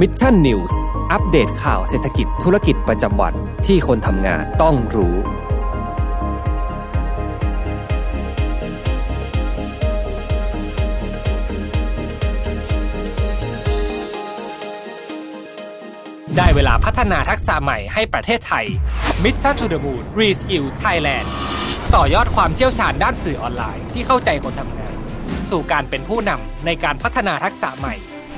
Mission News อัปเดตข่าวเศรษฐกิจธุรกิจประจำวันที่คนทำงานต้องรู้ ได้เวลาพัฒนาทักษะใหม่ให้ประเทศไทย Mission to the Moon Reskill Thailand ต่อยอดความเชี่ยวชาญด้านสื่อออนไลน์ที่เข้าใจคนทำงาน สู่การเป็นผู้นำในการพัฒนาทักษะใหม่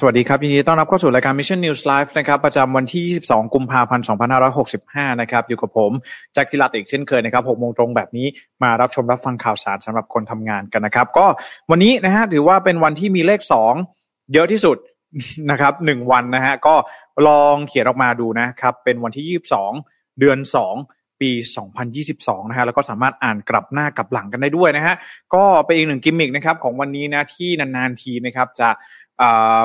สวัสดีครับ ยินดีต้อนรับเข้าสู่รายการ Mission News Live นะครับประจำวันที่ 22 กุมภาพันธ์ 2565 นะครับอยู่กับผมแจ็คกิลัตอีกเช่นเคยนะครับ6โมงตรงแบบนี้มารับชมรับฟังข่าวสารสำหรับคนทำงานกันนะครับ ก็วันนี้นะฮะถือว่าเป็นวันที่มีเลข 2 เยอะที่สุดนะครับหนึ่งวันนะฮะก็ลองเขียนออกมาดูนะครับ เป็นวันที่ 22 เดือน 2ปี 2022 นะฮะ แล้วก็สามารถอ่านกลับหน้ากลับหลังกันได้ด้วยนะฮะ ก็เป็นอีกหนึ่งกิมมิกนะครับของวันนี้นะที่นานๆทีนะครับจะอ่า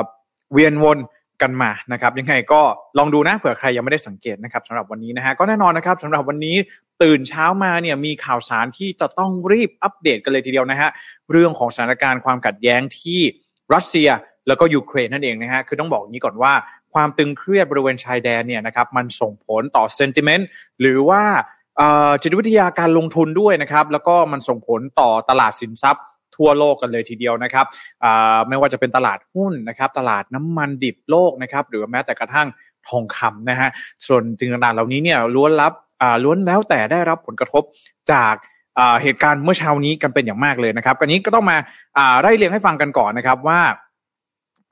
เวียนวนกันมานะครับยังไงก็ลองดูนะเผื่อใครยังไม่ได้สังเกตนะครับสำหรับวันนี้นะฮะก็แน่นอนนะครับสำหรับวันนี้ตื่นเช้ามาเนี่ยมีข่าวสารที่จะต้องรีบอัปเดตกันเลยทีเดียวนะฮะเรื่องของสถานการณ์ความขัดแย้งที่รัสเซียแล้วก็ยูเครนนั่นเองนะฮะคือต้องบอกอย่างนี้ก่อนว่าความตึงเครียดบริเวณชายแดนเนี่ยนะครับมันส่งผลต่อเซนติเมนต์หรือว่าจิตวิทยาการลงทุนด้วยนะครับแล้วก็มันส่งผลต่อตลาดสินทรัพย์ ทั่วโลกกันเลยทีเดียวนะครับไม่ว่าจะเป็นตลาดหุ้นนะครับ ตลาดน้ำมันดิบโลกนะครับ หรือแม้แต่กระทั่งทองคำนะฮะส่วนสิ่งต่างๆเหล่านี้เนี่ยล้วนรับล้วนแล้วแต่ได้รับผลกระทบจากเหตุการณ์เมื่อเช้านี้กันเป็นอย่างมากเลยนะครับอันนี้ก็ต้องมาไล่เรียงให้ฟังกันก่อนนะครับว่า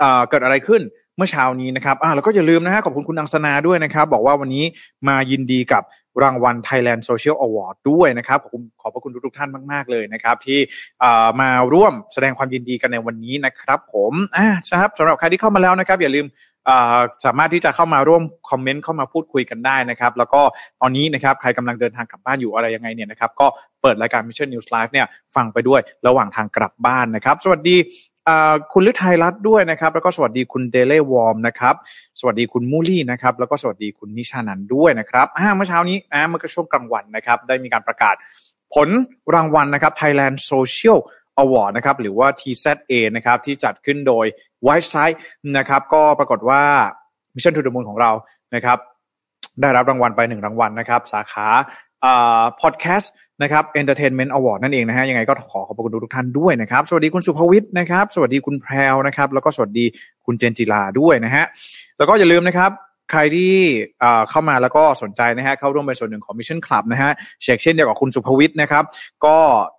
อ่าเกิดอะไรขึ้นเมื่อเช้านี้นะครับอ่าแล้วก็อย่าลืมนะฮะขอบคุณคุณอังสนาด้วยนะครับ บอกว่าวันนี้มายินดีกับ รางวัล Thailand Social Award ด้วยนะครับ ขอบคุณขอบพระคุณทุกๆท่านมาก ๆ เลยนะครับ ที่มาร่วมแสดงความยินดีกันในวันนี้นะครับ ผมอ่าครับสำหรับใครที่เข้ามาแล้วนะครับ อย่าลืมสามารถที่จะเข้ามาร่วมคอมเมนต์เข้ามาพูดคุยกันได้นะครับ แล้วก็ตอนนี้นะครับใครกำลังเดินทางกลับบ้านอยู่อะไรยังไงเนี่ยนะครับก็เปิดรายการ Mission News Live เนี่ยฟังไปด้วยระหว่างทางกลับบ้านนะครับ สวัสดี คุณฤทัยรัตน์ด้วยนะครับ แล้วก็สวัสดีคุณเดเล่วอร์มนะครับ สวัสดีคุณมูลี่นะครับ แล้วก็สวัสดีคุณนิชานันด้วยนะครับเมื่อเช้านี้เมื่อช่วงกลางวันนะครับ ได้มีการประกาศผลรางวัลนะครับ Thailand Social Award นะครับ หรือว่า TZA นะครับ ที่จัดขึ้นโดย White Side นะครับ ก็ปรากฏว่า Mission to the Moon ของเรานะครับ ได้รับรางวัลไปหนึ่งรางวัลนะครับ สาขาอ่าพอดแคสต์ นะครับ Entertainment Award นั่นเองนะฮะยังไงก็ขอขอบคุณทุกท่านด้วยนะครับ สวัสดีคุณสุภวิทย์นะครับ สวัสดีคุณแพรวนะครับ แล้วก็สวัสดีคุณเจนจิลาด้วยนะฮะแล้วก็อย่าลืมนะครับ ใครที่เข้ามาแล้วก็สนใจนะฮะเข้าร่วมเป็นส่วนหนึ่งของ Mission Club นะฮะเช็คเช่นเดียวกับคุณสุภวิทย์นะครับ ก็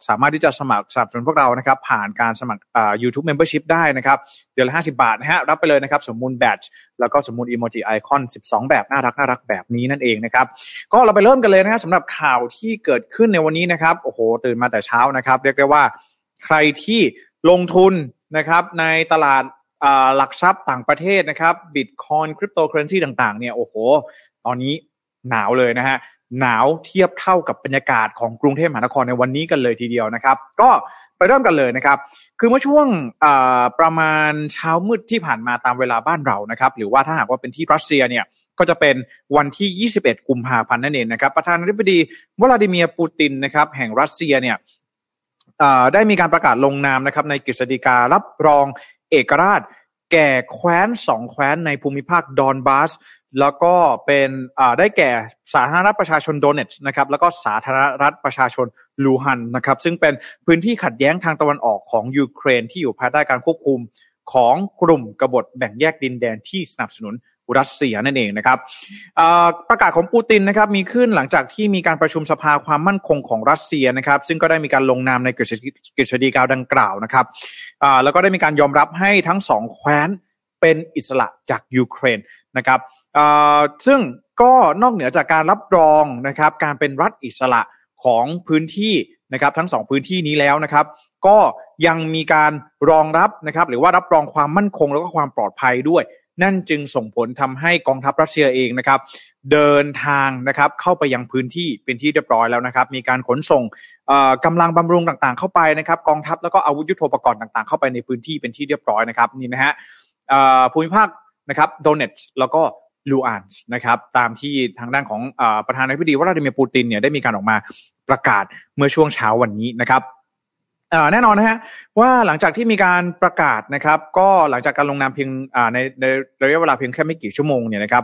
สามารถที่จะสมัครสนับสนุนพวกเรานะครับ ผ่านการสมัครอ่า YouTube Membership ได้นะครับ เดือนละ50 บาทนะฮะรับไปเลยนะครับสมมูลแบตแล้วก็สมมูลอีโมจิไอคอน12 แบบน่ารักน่ารักแบบนี้นั่นเองนะครับ ก็เราไปเริ่มกันเลยนะฮะสำหรับข่าวที่เกิดขึ้นในวันนี้นะครับโอ้โหตื่นมาแต่เช้านะครับ เรียกได้ว่าใครที่ลงทุนนะครับในตลาด หลักทรัพย์ต่างประเทศนะครับบิตคอยคริปโตเคอเรนซีต่างๆเนี่ยโอ้โห ตอนนี้หนาวเลยนะฮะหนาวเทียบเท่ากับบรรยากาศของกรุงเทพมหานครในวันนี้กันเลยทีเดียวนะครับ ก็ไปเริ่มกันเลยนะครับ คือเมื่อช่วงประมาณเช้ามืดที่ผ่านมาตามเวลาบ้านเรานะครับ หรือว่าถ้าหากว่าเป็นที่รัสเซียเนี่ยก็จะเป็นวันที่ 21 กุมภาพันธ์นั่นเองนะครับ ประธานาธิบดีวลาดิเมียร์ปูตินนะครับ แห่งรัสเซียเนี่ยได้มีการประกาศลงนามนะครับในกฤษฎีการับรอง เอกราช แก่แคว้นสองแคว้นในภูมิภาคดอนบาสแล้วก็เป็นได้แก่สาธารณรัฐประชาชนโดเนตส์นะครับแล้วก็สาธารณรัฐประชาชนลูฮันนะครับซึ่งเป็นพื้นที่ขัดแย้งทางตะวันออกของยูเครนที่อยู่ภายใต้การควบคุมของกลุ่มกบฏแบ่งแยกดินแดนที่สนับสนุน รัสเซียนั่นเองนะครับประกาศของปูตินนะครับมีขึ้นหลังจากที่มีการประชุมสภาความมั่นคงของรัสเซียนะครับ ซึ่งก็ได้มีการลงนามในกฤษฎีกฤษฎีกาดังกล่าวนะครับแล้วก็ได้มีการยอมรับให้ทั้งสองแคว้นเป็นอิสระจากยูเครนนะครับซึ่งก็นอกเหนือจากการรับรองนะครับการเป็นรัฐอิสระของพื้นที่นะครับทั้งสองพื้นที่นี้แล้วนะครับ ก็ยังมีการรองรับนะครับหรือว่ารับรองความมั่นคงแล้วก็ความปลอดภัยด้วย นั่นจึงส่งผลทำให้กองทัพรัสเซียเองนะครับ เดินทางนะครับเข้าไปยังพื้นที่เป็นที่เรียบร้อยแล้วนะครับ มีการขนส่งกำลังบำรุงต่างๆ เข้าไปนะครับ กองทัพแล้วก็อาวุธยุโทโธปกรณ์ต่างๆ เข้าไปในพื้นที่เป็นที่เรียบร้อยนะครับนี่นะฮะภูมิภาคนะครับโดเนตแล้วก็ลูอานนะครับตามที่ทางด้านของอประธานาธิบดีวลาดิเมียร์ปูตินเนี่ยได้มีการออกมาประกาศเมื่อช่วงเช้าวันนี้นะครับ แน่นอนนะฮะว่าหลังจากที่มีการประกาศนะครับ ก็หลังจากการลงนามเพียงในในระยะเวลาเพียงแค่ไม่กี่ชั่วโมงเนี่ยนะครับ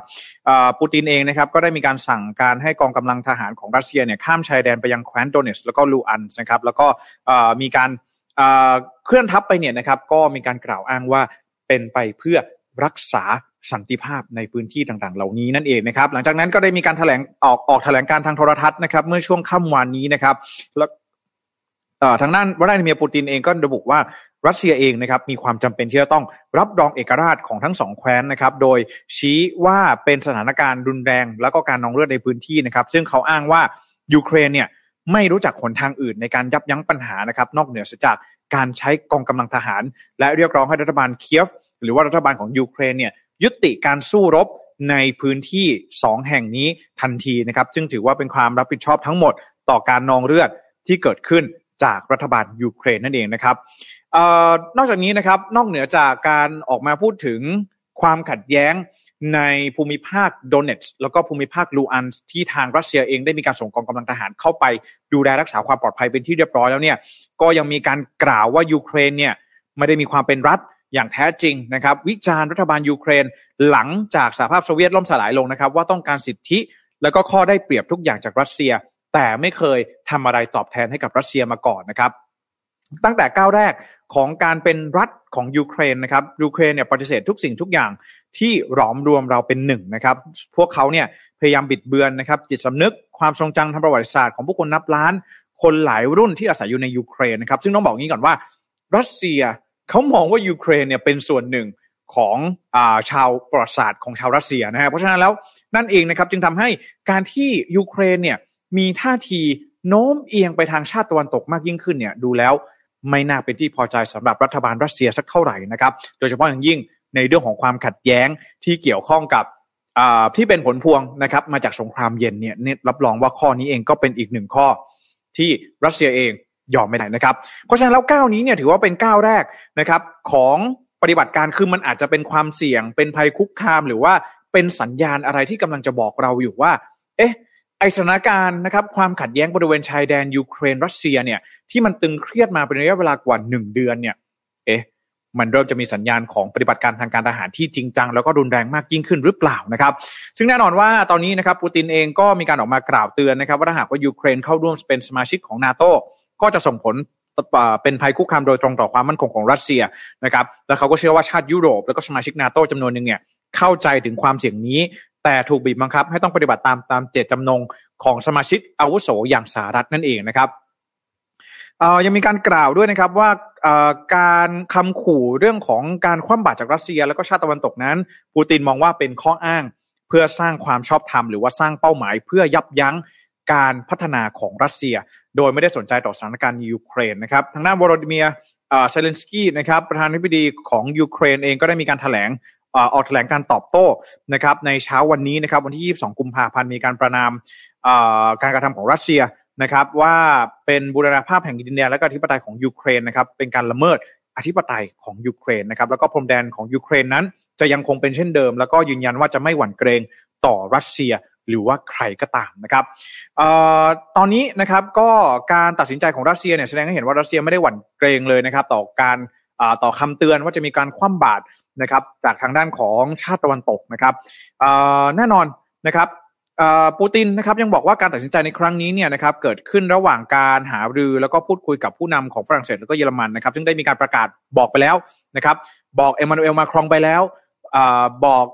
ปูตินเองนะครับก็ได้มีการสั่งการให้กองกำลังทหารของรัสเซียเนี่ยข้ามชายแดนไปยังแคว้นโดเนสแล้วก็ลูอันนะครับ แล้วก็มีการเคลื่อนทัพไปเนี่ยนะครับก็มีการกล่าวอ้างว่าเป็นไปเพื่อรักษาสันติภาพในพื้นที่ต่างๆ เหล่านี้นั่นเองนะครับ หลังจากนั้นก็ได้มีการแถลงออกออกแถลงการทางโทรทัศน์นะครับ เมื่อช่วงค่ำวันนี้นะครับแล้ว ทางด้านวลาดิเมียร์ปูตินเองก็ระบุว่ารัสเซียเองนะครับมีความจำเป็นที่จะต้องรับรองเอกราชของทั้งสองแคว้นนะครับ โดยชี้ว่าเป็นสถานการณ์รุนแรง แล้วก็การนองเลือดในพื้นที่นะครับ ซึ่งเขาอ้างว่ายูเครนเนี่ยไม่รู้จักหนทางอื่นในการยับยั้งปัญหานะครับนอกเหนือจากการใช้กองกำลังทหาร และเรียกร้องให้รัฐบาลเคียฟ หรือว่ารัฐบาลของยูเครนเนี่ยยุติการสู้รบในพื้นที่สองแห่งนี้ทันทีนะครับ ซึ่งถือว่าเป็นความรับผิดชอบทั้งหมดต่อการนองเลือดที่เกิดขึ้น จากรัฐบาลยูเครนนั่นเองนะครับออนอกจากนี้นะครับนอกเหนือจากการออกมาพูดถึงความขัดแย้งในภูมิภาคโดเนตสก์แล้วก็ภูมิภาคลูฮันสก์ที่ทางรัสเซียเองได้มีการส่งกองกำลังทหารเข้าไปดูแลรักษาความปลอดภัยเป็นที่เรียบร้อยแล้วเนี่ยก็ยังมีการกล่าวว่ายูเครนเนี่ยไม่ได้มีความเป็นรัฐอย่างแท้จริงนะครับ วิจารณ์รัฐบาลยูเครนหลังจากสหภาพโซเวียตล่มสลายลงนะครับ ว่าต้องการสิทธิ แล้วก็ข้อได้เปรียบทุกอย่างจากรัสเซีย แต่ไม่เคยทำอะไรตอบแทนให้กับรัสเซียมาก่อนนะครับ ตั้งแต่ก้าวแรกของการเป็นรัฐของยูเครนนะครับยูเครนเนี่ยปฏิเสธทุกสิ่งทุกอย่างที่หลอมรวมเราเป็นหนึ่งนะครับ พวกเขาเนี่ยพยายามบิดเบือนนะครับ จิตสำนึกความทรงจำทางประวัติศาสตร์ของผู้คนนับล้าน คนหลายรุ่นที่อาศัยอยู่ในยูเครนนะครับ ซึ่งต้องบอกงี้ก่อนว่า รัสเซียเขามองว่ายูเครนเนี่ยเป็นส่วนหนึ่งของอชาวประวัติศาสตร์ของชาวรัสเซียนะฮะเพราะฉะนั้นแล้วนั่นเองนะครับจึงทำให้การที่ยูเครนเนี่ย มีท่าทีโน้มเอียงไปทางชาติตะวันตกมากยิ่งขึ้นเนี่ยดูแล้วไม่น่าเป็นที่พอใจสำหรับรัฐบาลรัสเซียสักเท่าไหร่นะครับ โดยเฉพาะอย่างยิ่งในเรื่องของความขัดแย้งที่เกี่ยวข้องกับที่เป็นผลพวงนะครับมาจากสงครามเย็นเนี่ยรับรองว่าข้อนี้เองก็เป็นอีกหนึ่งข้อ ที่รัสเซียเองยอมไม่ได้นะครับ เพราะฉะนั้นแล้วก้าวนี้เนี่ยถือว่าเป็นก้าวแรกนะครับของปฏิบัติการคือมันอาจจะเป็นความเสี่ยง เป็นภัยคุกคามหรือว่าเป็นสัญญาณอะไรที่กำลังจะบอกเราอยู่ว่า เอ๊ะ ไอสถานการณ์นะครับความขัดแย้งบริเวณชายแดนยูเครนรัสเซียเนี่ยที่มันตึงเครียดมาเป็นระยะเวลากว่าหนึ่งเดือนเนี่ย เอ๊ะมันเริ่มจะมีสัญญาณของปฏิบัติการทางการทหารที่จริงจัง แล้วก็รุนแรงมากยิ่งขึ้นหรือเปล่านะครับ ซึ่งแน่นอนว่าตอนนี้นะครับปูตินเองก็มีการออกมากล่าวเตือนนะครับ ว่าถ้าหากว่ายูเครนเข้าร่วมเป็นสมาชิกของนาโตก็จะส่งผลเป็นภัยคุกคามโดยตรงต่อความมั่นคงของรัสเซียนะครับ แล้วเขาก็เชื่อว่าชาติยุโรปแล้วก็สมาชิกนาโตจำนวนหนึ่งเนี่ยเข้าใจถึงความเสี่ยงนี้ แต่ถูกบีบบังคับ ให้ต้องปฏิบัติตามตามเจตจำนงของสมาชิกอาวุโสอย่างสหรัฐนั่นเองนะครับยังมีการกล่าวด้วยนะครับว่าการคำขู่เรื่องของการคว่ำบาตรจากรัสเซีย แล้วก็ชาติตะวันตกนั้น ปูตินมองว่าเป็นข้ออ้างเพื่อสร้างความชอบธรรมหรือว่าสร้างเป้าหมาย เพื่อยับยั้งการพัฒนาของรัสเซีย โดยไม่ได้สนใจต่อสถานการณ์ยูเครนนะครับทางด้านโวโลดิเมียร์ เซเลนสกี้นะครับประธานาธิบดีของยูเครนเองก็ได้มีการถแถลง ออกแถลงการณ์ตอบโต้นะครับในเช้าวันนี้นะครับวันที่ 22 กุมภาพันธ์มีการประณามการกระทำของรัสเซียนะครับว่าเป็นบูรณภาพแห่งดินแดนและก็อธิปไตยของยูเครนนะครับเป็นการละเมิดอธิปไตยของยูเครนนะครับแล้วก็พรมแดนของยูเครนนั้น จะยังคงเป็นเช่นเดิม แล้วก็ยืนยันว่าจะไม่หวั่นเกรงต่อรัสเซียหรือว่าใครก็ตามนะครับออตอนนี้นะครับก็การตัดสินใจของรัสเซียเนี่ยแสดงให้เห็นว่ารัสเซียไม่ได้หวั่นเกรงเลยนะครับ ต่อการ ต่อคำเตือนว่าจะมีการคว่ำบาตรนะครับจากทางด้านของชาติตะวันตกนะครับแน่นอนนะครับปูตินนะครับยังบอกว่าการตัดสินใจในครั้งนี้เนี่ยนะครับเกิดขึ้นระหว่างการหารือแล้วก็พูดคุยกับผู้นำของฝรั่งเศสแล้วก็เยอรมันนะครับซึ่งได้มีการประกาศบอกไปแล้วนะครับบอกเอมานูเอลมาครองไปแล้วบอก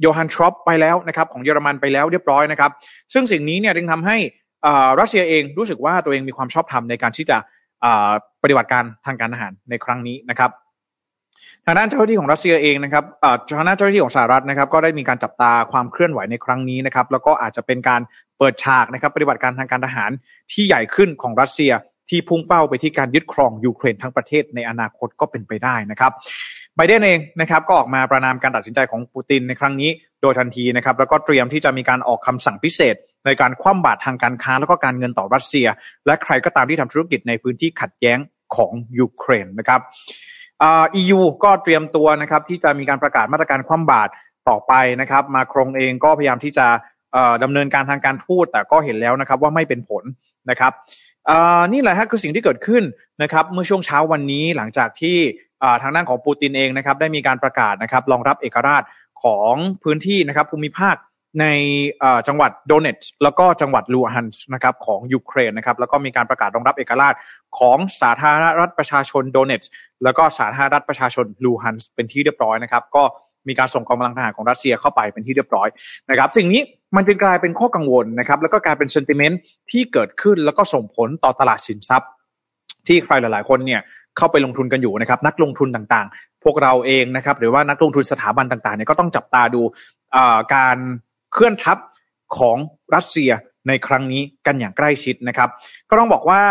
โยฮันทรอปไปแล้วนะครับของเยอรมันไปแล้วเรียบร้อยนะครับซึ่งสิ่งนี้เนี่ยจึงทำให้รัสเซียเองรู้สึกว่าตัวเองมีความชอบธรรมในการที่จะ ปฏิบัติการทางการทหารในครั้งนี้นะครับทางด้านเจ้าหน้าที่ของรัสเซียเองนะครับทางด้านเจ้าหน้าที่ของสหรัฐนะครับ ก็ได้มีการจับตาความเคลื่อนไหวในครั้งนี้นะครับ แล้วก็อาจจะเป็นการเปิดฉากนะครับปฏิบัติการทางการทหารที่ใหญ่ขึ้นของรัสเซียที่พุ่งเป้าไปที่การยึดครองยูเครนทั้งประเทศในอนาคตก็เป็นไปได้นะครับบเดนเองนะครับก็ออกมาประนามการตัดสินใจของปูตินในครั้งนี้โดยทันทีนะครับ แล้วก็เตรียมที่จะมีการออกคำสั่งพิเศษ ในการคว่ำบาตรทางการค้าแล้วก็การเงินต่อรัสเซีย และใครก็ตามที่ทำธุรกิจในพื้นที่ขัดแย้งของยูเครนนะครับอ่า EU ก็เตรียมตัวนะครับที่จะมีการประกาศมาตรการคว่ำบาตรต่อไปนะครับ มาครงเองก็พยายามที่จะดำเนินการทางการทูตแต่ก็เห็นแล้วนะครับว่าไม่เป็นผลนะครับนี่แหละฮะคือสิ่งที่เกิดขึ้นนะครับ เมื่อช่วงเช้าวันนี้หลังจากที่ทางด้านของปูตินเองนะครับ ได้มีการประกาศนะครับรองรับเอกราชของพื้นที่นะครับภูมิภาค ในจังหวัดโดเนตส์แล้วก็จังหวัดลูฮันส์นะครับของยูเครนนะครับแล้วก็มีการประกาศรองรับเอกราชของสาธารณรัฐประชาชนโดเนตส์แล้วก็สาธารณรัฐประชาชนลูฮันส์เป็นที่เรียบร้อยนะครับ ก็มีการส่งกองกำลังทหารของรัสเซียเข้าไปเป็นที่เรียบร้อยนะครับสิ่งนี้มันเป็นกลายเป็นข้อกังวลนะครับ แล้วก็กลายเป็น sentiment ที่เกิดขึ้นแล้วก็ส่งผลต่อตลาดสินทรัพย์ ที่ใครหลาย ๆ คนเนี่ยเข้าไปลงทุนกันอยู่นะครับ นักลงทุนต่างๆ พวกเราเองนะครับ หรือว่านักลงทุนสถาบันต่างๆเนี่ยก็ต้องจับตาดูการ เคลื่อนทัพของรัสเซียในครั้งนี้กันอย่างใกล้ชิดนะครับ ก็ต้องบอกว่า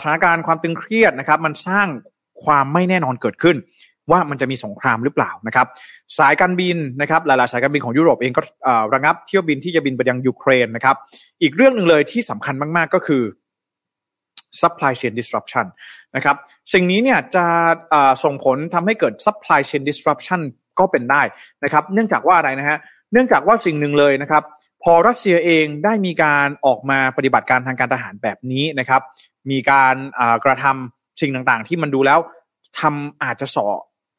สถานการณ์ความตึงเครียดนะครับ มันสร้างความไม่แน่นอนเกิดขึ้น ว่ามันจะมีสงครามหรือเปล่านะครับ สายการบินนะครับ หลายๆ สายการบินของยุโรปเองก็ระงับเที่ยวบินที่จะบินไปยังยูเครนนะครับ อีกเรื่องหนึ่งเลยที่สำคัญมาก ๆ ก็คือ supply chain disruption นะครับ สิ่งนี้เนี่ยจะส่งผลทำให้เกิด supply chain disruption ก็เป็นได้นะครับ เนื่องจากว่าอะไรนะฮะ เนื่องจากว่าสิ่งหนึ่งเลยนะครับ พอรัสเซียเองได้มีการออกมาปฏิบัติการทางการทหารแบบนี้นะครับ มีการกระทำสิ่งต่างๆ ที่มันดูแล้วทำอาจจะส่อ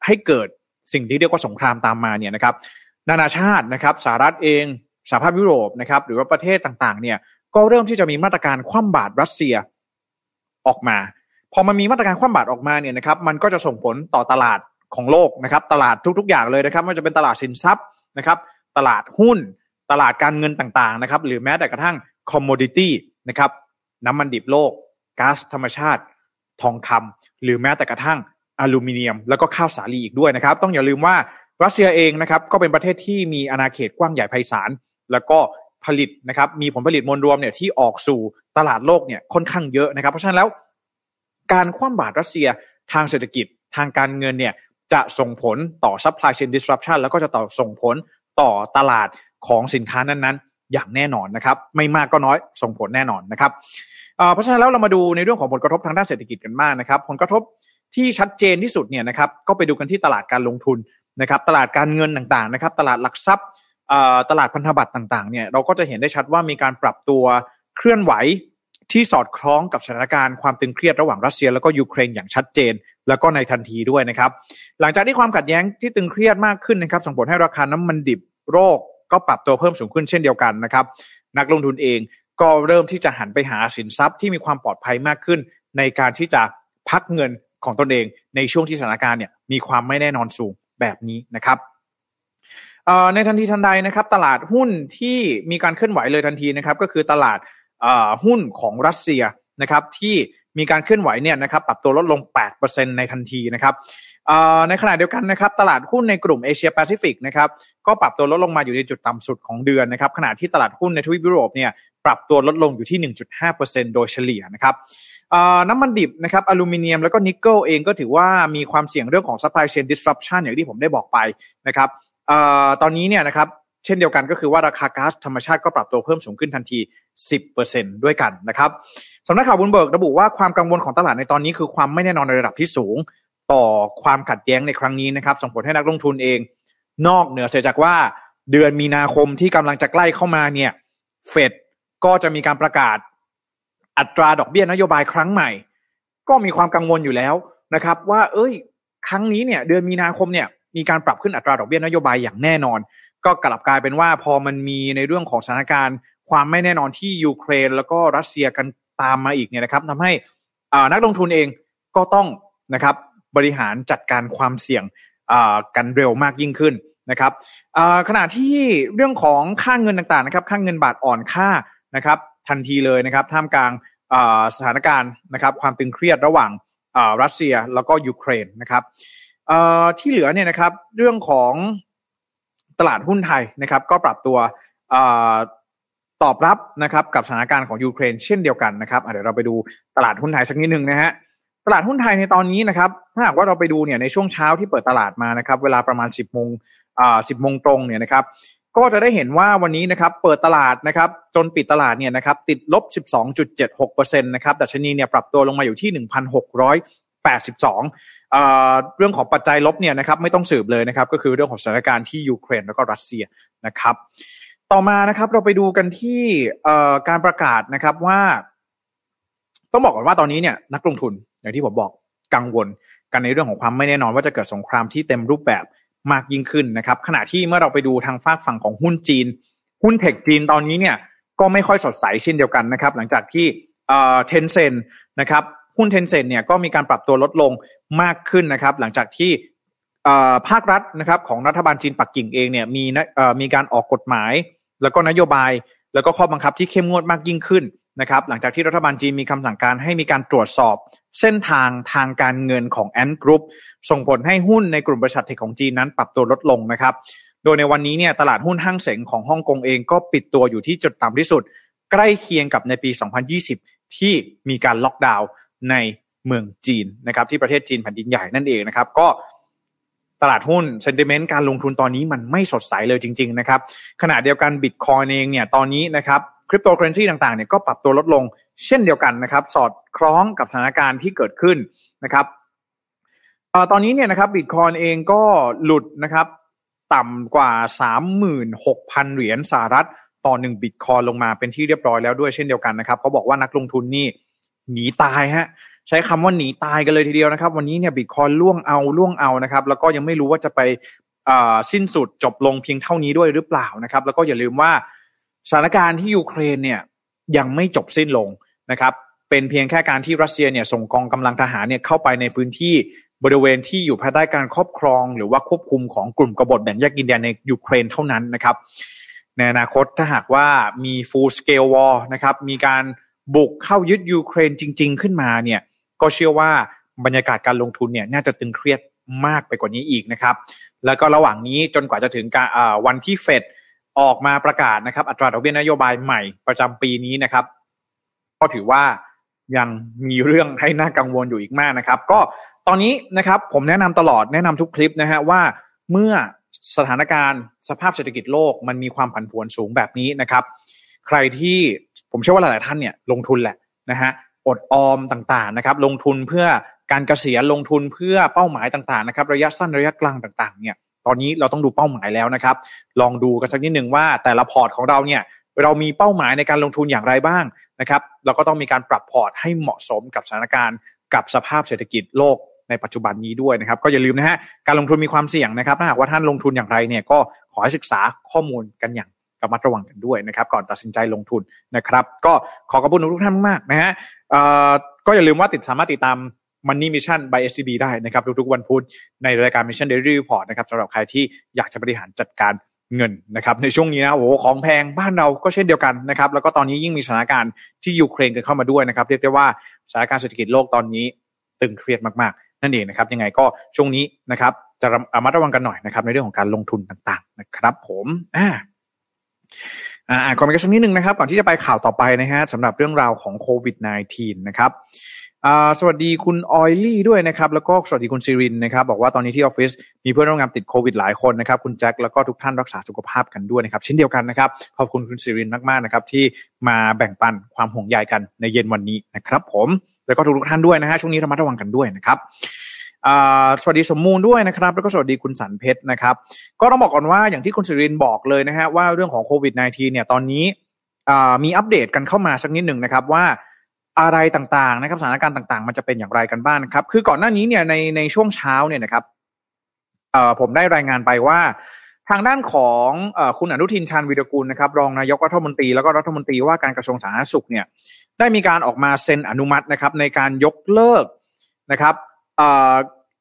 ให้เกิดสิ่งที่เรียกว่าสงครามตามมาเนี่ยนะครับ นานาชาตินะครับสหรัฐเองสหภาพยุโรปนะครับ หรือว่าประเทศต่างๆ เนี่ยก็เริ่มที่จะมีมาตรการคว่ำบาตรรัสเซียออกมา พอมันมีมาตรการคว่ำบาตรออกมาเนี่ยนะครับ มันก็จะส่งผลต่อตลาดของโลกนะครับ ตลาดทุกๆ อย่างเลยนะครับไม่ว่าจะเป็นตลาดสินทรัพย์นะครับ ตลาดหุ้น ตลาดการเงินต่างๆนะครับ หรือแม้แต่กระทั่ง commodity นะครับน้ำมันดิบโลกก๊าซธรรมชาติ ทองคำหรือแม้แต่กระทั่งอลูมิเนียม แล้วก็ข้าวสาลีอีกด้วยนะครับ ต้องอย่าลืมว่ารัสเซียเองนะครับก็เป็นประเทศที่มีอาณาเขตกว้างใหญ่ไพศาลแล้วก็ผลิตนะครับมีผลผลิตมวลรวมเนี่ยที่ออกสู่ตลาดโลกเนี่ยค่อนข้างเยอะนะครับ เพราะฉะนั้นแล้วการคว่ำบาตรรัสเซียทางเศรษฐกิจทางการเงินเนี่ยจะส่งผลต่อ supply chain disruption แล้วก็จะต่อส่งผล ต่อตลาดของสินค้านั้นๆ อย่างแน่นอนนะครับ ไม่มากก็น้อยส่งผลแน่นอนนะครับเพราะฉะนั้นแล้วเรามาดูในเรื่องของผลกระทบทางด้านเศรษฐกิจกันมากนะครับ ผลกระทบที่ชัดเจนที่สุดเนี่ยนะครับ ก็ไปดูกันที่ตลาดการลงทุนนะครับ ตลาดการเงินต่างๆนะครับ ตลาดหลักทรัพย์ตลาดพันธบัตรต่างๆเนี่ยเราก็จะเห็นได้ชัดว่ามีการปรับตัวเคลื่อนไหวที่สอดคล้องกับสถานการณ์ความตึงเครียดระหว่างรัสเซียแล้วก็ยูเครนอย่างชัดเจน แล้วก็ในทันทีด้วยนะครับ หลังจากที่ความขัดแย้งที่ตึงเครียดมากขึ้นนะครับส่งผลให้ราคาน้ำมันดิบโรคก็ปรับตัวเพิ่มสูงขึ้นเช่นเดียวกันนะครับ นักลงทุนเองก็เริ่มที่จะหันไปหาสินทรัพย์ที่มีความปลอดภัยมากขึ้น ในการที่จะพักเงินของตนเอง ในช่วงที่สถานการณ์เนี่ยมีความไม่แน่นอนสูงแบบนี้นะครับในทันทีทันใดนะครับ ตลาดหุ้นที่มีการเคลื่อนไหวเลยทันทีนะครับ ก็คือตลาดหุ้นของรัสเซียนะครับ ที่ มีการเคลื่อนไหวเนี่ยนะครับปรับตัวลดลง 8%ในทันทีนะครับในขณะเดียวกันนะครับตลาดหุ้นในกลุ่มเอเชียแปซิฟิกนะครับก็ปรับตัวลดลงมาอยู่ในจุดต่ำสุดของเดือนนะครับขณะที่ตลาดหุ้นในทวีปยุโรปเนี่ยปรับตัวลดลงอยู่ที่ 1.5%โดยเฉลี่ยนะครับน้ำมันดิบนะครับอลูมิเนียมแล้วก็นิกเกิลเองก็ถือว่ามีความเสี่ยงเรื่องของ supply chain disruption อย่างที่ผมได้บอกไปนะครับตอนนี้เนี่ยนะครับเช่นเดียวกันก็คือว่าราคาก๊าซธรรมชาติก็ปรับตัวเพิ่มสูงขึ้นทันที 10%ด้วยกันนะครับ สำนักข่าวบุนเบิร์กระบุว่าความกังวลของตลาดในตอนนี้คือความไม่แน่นอนในระดับที่สูง ต่อความขัดแย้งในครั้งนี้นะครับ ส่งผลให้นักลงทุนเอง นอกเหนือเสียจากว่าเดือนมีนาคมที่กำลังจะใกล้เข้ามาเนี่ย เฟดก็จะมีการประกาศ อัตราดอกเบี้ยนโยบายครั้งใหม่ ก็มีความกังวลอยู่แล้วนะครับ ว่า เอ้ย ครั้งนี้เนี่ย เดือนมีนาคมเนี่ย มีการปรับขึ้นอัตราดอกเบี้ยนโยบายอย่างแน่นอน ก็กลับกลายเป็นว่าพอมันมีในเรื่องของสถานการณ์ ความไม่แน่นอนที่ยูเครน แล้วก็รัสเซียกัน ตามมาอีกเนี่ยนะครับทำให้นักลงทุนเองก็ต้องนะครับบริหารจัดการความเสี่ยงกันเร็วมากยิ่งขึ้นนะครับขณะที่เรื่องของค่าเงินต่างๆนะครับ ค่าเงินบาทอ่อนค่านะครับทันทีเลยนะครับท่ามกลางสถานการณ์นะครับความตึงเครียดระหว่างรัสเซียแล้วก็ยูเครนนะครับที่เหลือเนี่ยนะครับเรื่องของตลาดหุ้นไทยนะครับ ก็ปรับตัว ตอบรับนะครับกับสถานการณ์ของยูเครนเช่นเดียวกันนะครับเดี๋ยวเราไปดูตลาดหุ้นไทยสักนิดหนึ่งนะฮะตลาดหุ้นไทยในตอนนี้นะครับถ้าหากว่าเราไปดูเนี่ยในช่วงเช้าที่เปิดตลาดมานะครับ เวลาประมาณ 10โมงอ่า10โมงตรงเนี่ยนะครับก็จะได้เห็นว่าวันนี้นะครับเปิดตลาดนะครับจนปิดตลาดเนี่ยนะครับติดลบ 12.76%นะครับดัชนีเนี่ยปรับตัวลงมาอยู่ที่ 1,682เอ่อเรื่องของปัจจัยลบเนี่ยนะครับไม่ต้องสืบเลยนะครับก็คือเรื่องของสถานการณ์ที่ยูเครนแล้วก็รัสเซียนะครับ ต่อมานะครับ เราไปดูกันที่เอการประกาศนะครับว่า ต้องบอกก่อนว่าตอนนี้เนี่ย นักลงทุนอย่างที่ผมบอกกังวล กันในเรื่องของความไม่แน่นอนว่าจะเกิดสงครามที่เต็มรูปแบบมากยิ่งขึ้นนะครับ ขณะที่เมื่อเราไปดูทางฝากฝั่งของหุ้นจีน หุ้นเทคจีนตอนนี้เนี่ยก็ไม่ค่อยสดใสเช่นเดียวกันนะครับ หลังจากที่เทนเซ็นนะครับหุ้นเทนเซ็นเนี่ยก็มีการปรับตัวลดลงมากขึ้นนะครับ หลังจากที่ภาครัฐนะครับของรัฐบาลจีนปักกิ่งเองเนี่ยมีมีการออกกฎหมาย แล้วก็นโยบายแล้วก็ข้อบังคับที่เข้มงวดมากยิ่งขึ้นนะครับ หลังจากที่รัฐบาลจีนมีคำสั่งการให้มีการตรวจสอบ เส้นทางทางการเงินของแอนด์กรุ๊ปส่งผลให้หุ้นในกลุ่มบริษัทเทคของจีนนั้นปรับตัวลดลงนะครับ โดยในวันนี้เนี่ยตลาดหุ้นห้างเสงของฮ่องกงเองก็ปิดตัวอยู่ที่จุดต่ำที่สุด ใกล้เคียงกับในปี 2020 ที่มีการล็อกดาวน์ในเมืองจีนนะครับ ที่ประเทศจีนแผ่นดินใหญ่นั่นเองนะครับ ก็ ตลาดหุ้นเซนติเมนต์การลงทุนตอนนี้มันไม่สดใสเลยจริง ๆ นะครับ ขณะเดียวกันบิตคอยน์เองเนี่ยตอนนี้นะครับคริปโตเคอร์เรนซีต่างๆเนี่ยก็ปรับตัวลดลงเช่นเดียวกันนะครับ สอดคล้องกับสถานการณ์ที่เกิดขึ้นนะครับตอนนี้เนี่ยนะครับบิตคอยน์เองก็หลุดนะครับต่ำกว่า 36,000 เหรียญสหรัฐต่อหนึ่งบิตคอยน์ลงมาเป็นที่เรียบร้อยแล้วด้วยเช่นเดียวกันนะครับเขาบอกว่านักลงทุนนี่หนีตายฮะ ใช้คำว่าหนีตายกันเลยทีเดียวนะครับ วันนี้เนี่ยบิตคอยน์ร่วงเอาร่วงเอานะครับ แล้วก็ยังไม่รู้ว่าจะไปสิ้นสุดจบลงเพียงเท่านี้ด้วยหรือเปล่านะครับ แล้วก็อย่าลืมว่าสถานการณ์ที่ยูเครนเนี่ยยังไม่จบสิ้นลงนะครับ เป็นเพียงแค่การที่รัสเซียเนี่ยส่งกองกำลังทหารเนี่ยเข้าไปในพื้นที่บริเวณที่อยู่ภายใต้การครอบครอง หรือว่าควบคุมของกลุ่มกบฏแบ่งแยกดินแดนในยูเครนเท่านั้นนะครับในอนาคตถ้าหากว่ามี full scale war นะครับ มีการบุกเข้ายึดยูเครนจริง ๆ ขึ้นมาเนี่ย ก็เชื่อว่าบรรยากาศการลงทุนเนี่ยน่าจะตึงเครียดมากไปกว่านี้อีกนะครับ แล้วก็ระหว่างนี้จนกว่าจะถึงการวันที่เฟดออกมาประกาศนะครับ อัตราดอกเบี้ยนโยบายใหม่ประจำปีนี้นะครับ ก็ถือว่ายังมีเรื่องให้น่ากังวลอยู่อีกมากนะครับ ก็ตอนนี้นะครับผมแนะนำตลอดแนะนำทุกคลิปนะฮะว่าเมื่อสถานการณ์สภาพเศรษฐกิจโลกมันมีความผันผวนสูงแบบนี้นะครับ ใครที่ผมเชื่อว่าหลาย ๆ ท่านเนี่ยลงทุนแหละนะฮะ อดออมต่างๆนะครับ ลงทุนเพื่อการเกษียณลงทุนเพื่อเป้าหมายต่างๆนะครับระยะสั้นระยะกลางต่างๆเนี่ยตอนนี้เราต้องดูเป้าหมายแล้วนะครับ ลองดูกันสักนิดหนึ่งว่าแต่ละพอร์ตของเราเนี่ยเรามีเป้าหมายในการลงทุนอย่างไรบ้างนะครับเราก็ต้องมีการปรับพอร์ตให้เหมาะสมกับสถานการณ์กับสภาพเศรษฐกิจโลกในปัจจุบันนี้ด้วยนะครับ ก็อย่าลืมนะฮะการลงทุนมีความเสี่ยงนะครับถ้าหากว่าท่านลงทุนอย่างไรเนี่ยก็ขอให้ศึกษาข้อมูลกันอย่าง ระมัดระวังกันด้วยนะครับ ก่อนตัดสินใจลงทุนนะครับ ก็ขอขอบคุณทุกท่านมากนะฮะก็อย่าลืมว่าติดสามารถติดตาม Money Mission by SCB ได้นะครับ ทุกๆวันพุธในรายการ Mission Daily Report นะครับสำหรับใครที่อยากจะบริหารจัดการเงินนะครับในช่วงนี้นะโอ้โหของแพงบ้านเราก็เช่นเดียวกันนะครับ แล้วก็ตอนนี้ยิ่งมีสถานการณ์ที่ยูเครนกันเข้ามาด้วยนะครับ เรียกได้ว่าสถานการณ์เศรษฐกิจโลกตอนนี้ตึงเครียดมากๆ นั่นเองนะครับยังไงก็ช่วงนี้นะครับจะระมัดระวังกันหน่อยนะครับในเรื่องของการลงทุนต่างๆนะครับ ผมอ่า อ่าก่อนไปกันสักนิดหนึ่งนะครับ ก่อนที่จะไปข่าวต่อไปนะฮะสำหรับเรื่องราวของโควิด -19 นะครับอ่าสวัสดีคุณออยลี่ด้วยนะครับ แล้วก็สวัสดีคุณซิรินนะครับ บอกว่าตอนนี้ที่ออฟฟิศมีเพื่อนร่วมงานติดโควิดหลายคนนะครับ คุณแจ็คแล้วก็ทุกท่านรักษาสุขภาพกันด้วยนะครับ เช่นเดียวกันนะครับ ขอบคุณคุณซิรินมากๆนะครับ ที่มาแบ่งปันความห่วงใยกันในเย็นวันนี้นะครับ ผมแล้วก็ทุกๆท่านด้วยนะฮะช่วงนี้ระมัดระวังกันด้วยนะครับอ สวัสดีสมมูลด้วยนะครับ แล้วก็สวัสดีคุณสันเพชรนะครับ ก็ต้องบอกก่อนว่าอย่างที่คุณสิรินบอกเลยนะฮะว่าเรื่องของโควิด -19 เนี่ยตอนนี้มีอัปเดตกันเข้ามาสักนิดหนึ่งนะครับว่าอะไรต่างๆนะครับสถานการณ์ต่างๆ มันจะเป็นอย่างไรกันบ้างนครับ คือก่อนหน้านี้เนี่ยในในช่วงเช้าเนี่ยนะครับผมได้รายงานไปว่าทางด้านของอคุณอนุทินชาญวิรกุลนะครับรองนายกรัฐมนตรีแล้วก็รัฐมนตรีว่าการกระทรวงสาธารณสุขเนี่ยได้มีการออกมาเซ็นอนุมัตินะครับในการยกเลิกนะครับ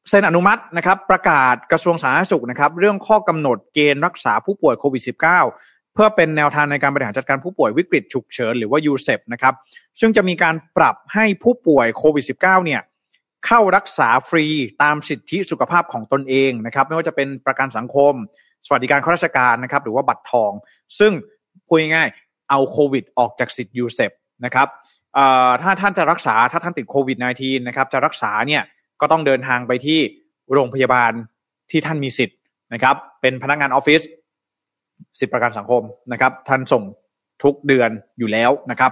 เซ็นอนุมัตินะครับประกาศกระทรวงสาธารณสุขนะครับเรื่องข้อกำหนดเกณฑ์รักษาผู้ป่วยโควิด -19 เพื่อเป็นแนวทางในการบริหารจัดการผู้ป่วยวิกฤตฉุกเฉินหรือว่า u s e p นะครับซึ่งจะมีการปรับให้ผู้ป่วยโควิด -19 เนี่ยเข้ารักษาฟรีตามสิทธิสุขภาพของตนเองนะครับไม่ว่าจะเป็นประกันสังคม สวัสดิการข้าราชการนะครับหรือว่าบัตรทอง ซึ่งพูดง่ายๆเอาโควิด ออกจากสิทธิ์ u s e p นะครับถ้าท่านจะรักษาถ้าท่านติดโควิด -19 นะครับจะรักษาเนี่ย ก็ต้องเดินทางไปที่โรงพยาบาลที่ท่านมีสิทธิ์นะครับ เป็นพนักงานออฟฟิศสิทธิประกันสังคมนะครับ ท่านส่งทุกเดือนอยู่แล้วนะครับ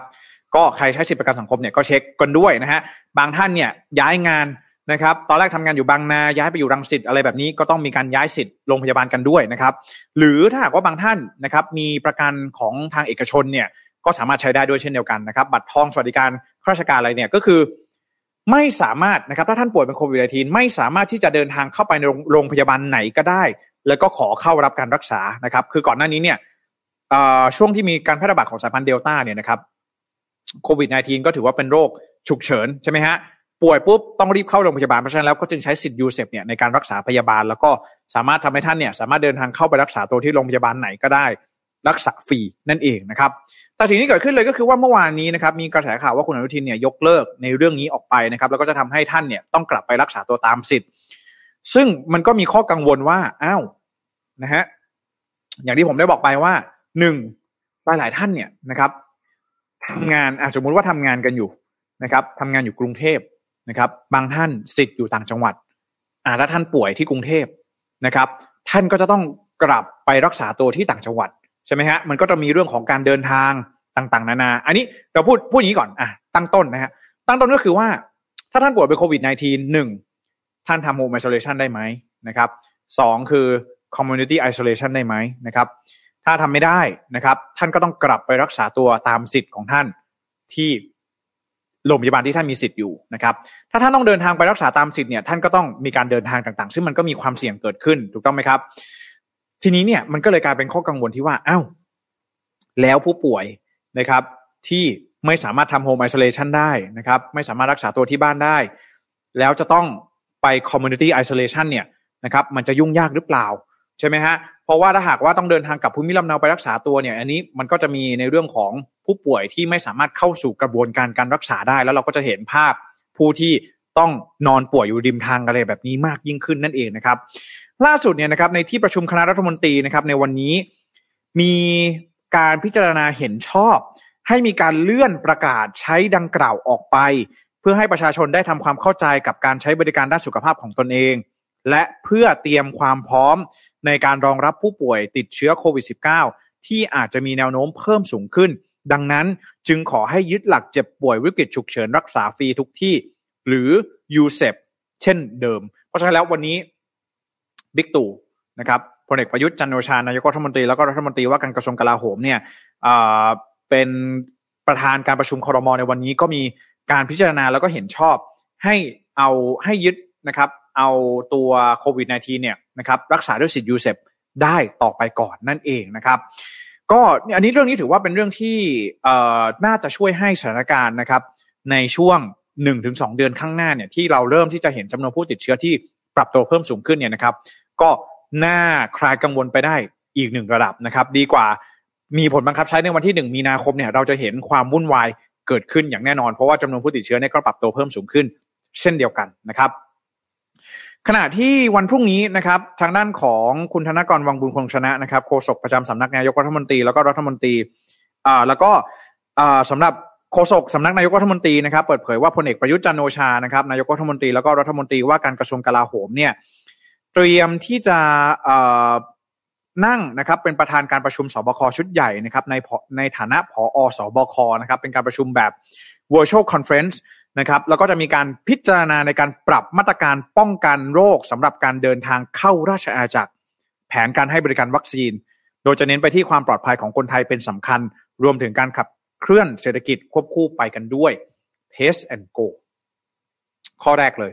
ก็ใครใช้สิทธิประกันสังคมเนี่ยก็เช็คกันด้วยนะฮะบางท่านเนี่ยย้ายงานนะครับ ตอนแรกทำงานอยู่บางนาย้ายไปอยู่รังสิตอะไรแบบนี้ก็ต้องมีการย้ายสิทธิ์โรงพยาบาลกันด้วยนะครับ หรือถ้าหากว่าบางท่านนะครับมีประกันของทางเอกชนเนี่ยก็สามารถใช้ได้ด้วยเช่นเดียวกันนะครับ บัตรทองสวัสดิการข้าราชการอะไรเนี่ยก็คือ ไม่สามารถนะครับถ้าท่านป่วยเป็นโควิด -19 ไม่สามารถที่จะเดินทางเข้าไปในโรงพยาบาลไหนก็ได้ แล้วก็ขอเข้ารับการรักษานะครับ คือก่อนหน้านี้เนี่ยช่วงที่มีการแพร่ระบาดของสายพันธุ์เดลต้าเนี่ยนะครับโควิด -19 ก็ถือว่าเป็นโรคฉุกเฉินใช่ไหมฮะป่วยปุ๊บต้องรีบเข้าโรงพยาบาลเพราะฉะนั้นแล้วก็จึงใช้สิทธิ์ UCEP เนี่ยในการรักษาพยาบาล แล้วก็สามารถทำให้ท่านเนี่ยสามารถเดินทางเข้าไปรักษาตัวที่โรงพยาบาลไหนก็ได้ รักษาฟรีนั่นเองนะครับแต่สิ่งที่เกิดขึ้นเลยก็คือว่าเมื่อวานนี้นะครับมีกระแสข่าวว่าคุณอนุทินเนี่ยยกเลิกในเรื่องนี้ออกไปนะครับแล้วก็จะทำให้ท่านเนี่ยต้องกลับไปรักษาตัวตามสิทธิ์ ซึ่งมันก็มีข้อกังวลว่าอ้าวนะฮะอย่างที่ผมได้บอกไปว่าหนึ่งหลายหลายท่านเนี่ยนะครับทำงานอาสมมุติว่าทำงานกันอยู่นะครับทำงานอยู่กรุงเทพนะครับ บางท่านสิทธิ์อยู่ต่างจังหวัดอ่าถ้าท่านป่วยที่กรุงเทพนะครับ ท่านก็จะต้องกลับไปรักษาตัวที่ต่างจังหวัด ใช่ไหมฮะมันก็จะมีเรื่องของการเดินทางต่างๆ นานา อันนี้เราพูดพูดอย่างนี้ก่อนอะตั้งต้นนะฮะตั้งต้นก็คือว่า ถ้าท่านป่วยเป็นโควิด -19 หนึ่งท่านทำโฮมไอโซเลชันได้ไหมนะครับสองคือ community isolation ได้ไหมนะครับ ถ้าทำไม่ได้นะครับ ท่านก็ต้องกลับไปรักษาตัวตามสิทธิ์ของท่านที่โรงพยาบาลที่ท่านมีสิทธิ์อยู่นะครับ ถ้าท่านต้องเดินทางไปรักษาตามสิทธิ์เนี่ยท่านก็ต้องมีการเดินทางต่างๆ ซึ่งมันก็มีความเสี่ยงเกิดขึ้นถูกต้องไหมครับ ทีนี้เนี่ยมันก็เลยกลายเป็นข้อกังวลที่ว่าอ้าวแล้วผู้ป่วยนะครับที่ไม่สามารถทำ home isolation ได้นะครับ ไม่สามารถรักษาตัวที่บ้านได้ แล้วจะต้องไป community isolation เนี่ยนะครับมันจะยุ่งยากหรือเปล่า ใช่ไหมฮะ เพราะว่าถ้าหากว่าต้องเดินทางกลับภูมิลำเนาไปรักษาตัวเนี่ยอันนี้มันก็จะมีในเรื่องของผู้ป่วยที่ไม่สามารถเข้าสู่กระบวนการการรักษาได้ แล้วเราก็จะเห็นภาพผู้ที่ต้องนอนป่วยอยู่ริมทางอะไรแบบนี้มากยิ่งขึ้นนั่นเองนะครับ ล่าสุดเนี่ยนะครับในที่ประชุมคณะรัฐมนตรีนะครับ ในวันนี้มีการพิจารณาเห็นชอบ ให้มีการเลื่อนประกาศใช้ดังกล่าวออกไป เพื่อให้ประชาชนได้ทำความเข้าใจกับการใช้บริการด้านสุขภาพของตนเอง และเพื่อเตรียมความพร้อมในการรองรับผู้ป่วยติดเชื้อโควิด -19 ที่อาจจะมีแนวโน้มเพิ่มสูงขึ้น ดังนั้นจึงขอให้ยึดหลักเจ็บป่วยวิกฤตฉุกเฉินรักษาฟรีทุกที่ หรือ USEP เช่นเดิม เพราะฉะนั้นแล้ววันนี้ บิ๊กตู่นะครับพลเอกประยุทธ์จันโอชานายกรัฐมนตรีแล้วก็รัฐมนตรีว่าการกระทรวงกลาโหมเนี่ยเป็นประธานการประชุมคอรมอในวันนี้ก็มีการพิจารณาแล้วก็เห็นชอบให้เอาให้ยึดนะครับเอาตัวโควิด -19 เนี่ยนะครับรักษาด้วยสิทธิ์ยูเซปได้ต่อไปก่อนนั่นเองนะครับ ก็อันนี้เรื่องนี้ถือว่าเป็นเรื่องที่น่าจะช่วยให้สถานการณ์นะครับ ในช่วง 1-2 เดือนข้างหน้าเนี่ยที่เราเริ่มที่จะเห็นจำนวนผู้ติดเชื้อที่ปรับตัวเพิ่มสูงขึ้นเนี่ยนะครับ ก็น่าคลายกังวลไปได้อีกหนึ่งระดับนะครับ ดีกว่ามีผลบังคับใช้ในวันที่หนึ่งมีนาคมเนี่ยเราจะเห็นความวุ่นวายเกิดขึ้นอย่างแน่นอน เพราะว่าจำนวนผู้ติดเชื้อเนี่ยก็ปรับตัวเพิ่มสูงขึ้น เช่นเดียวกันนะครับ ขณะที่วันพรุ่งนี้นะครับ ทางด้านของคุณธนกรวังบุญคงชนะนะครับโฆษกประจำสำนักนายกรัฐมนตรีแล้วก็รัฐมนตรีอ่าแล้วก็อ่าสำหรับโฆษกสำนักนายกรัฐมนตรีนะครับ เปิดเผยว่าพลเอกประยุทธ์จันโอชานะครับนายกรัฐมนตรีแล้วก็รัฐมนตรีว่าการกระทรวงกลาโหมเนี่ย เตรียมที่จะนั่งนะครับเป็นประธานการประชุมสบคชุดใหญ่นะครับในในฐานะผอสบคนะครับเป็นการประชุมแบบ virtual conference นะครับแล้วก็จะมีการพิจารณาในการปรับมาตรการป้องกันโรคสำหรับการเดินทางเข้าราชอาณาจักร แผนการให้บริการวัคซีน โดยจะเน้นไปที่ความปลอดภัยของคนไทยเป็นสำคัญ รวมถึงการขับเคลื่อนเศรษฐกิจควบคู่ไปกันด้วย Test and Go ข้อแรกเลย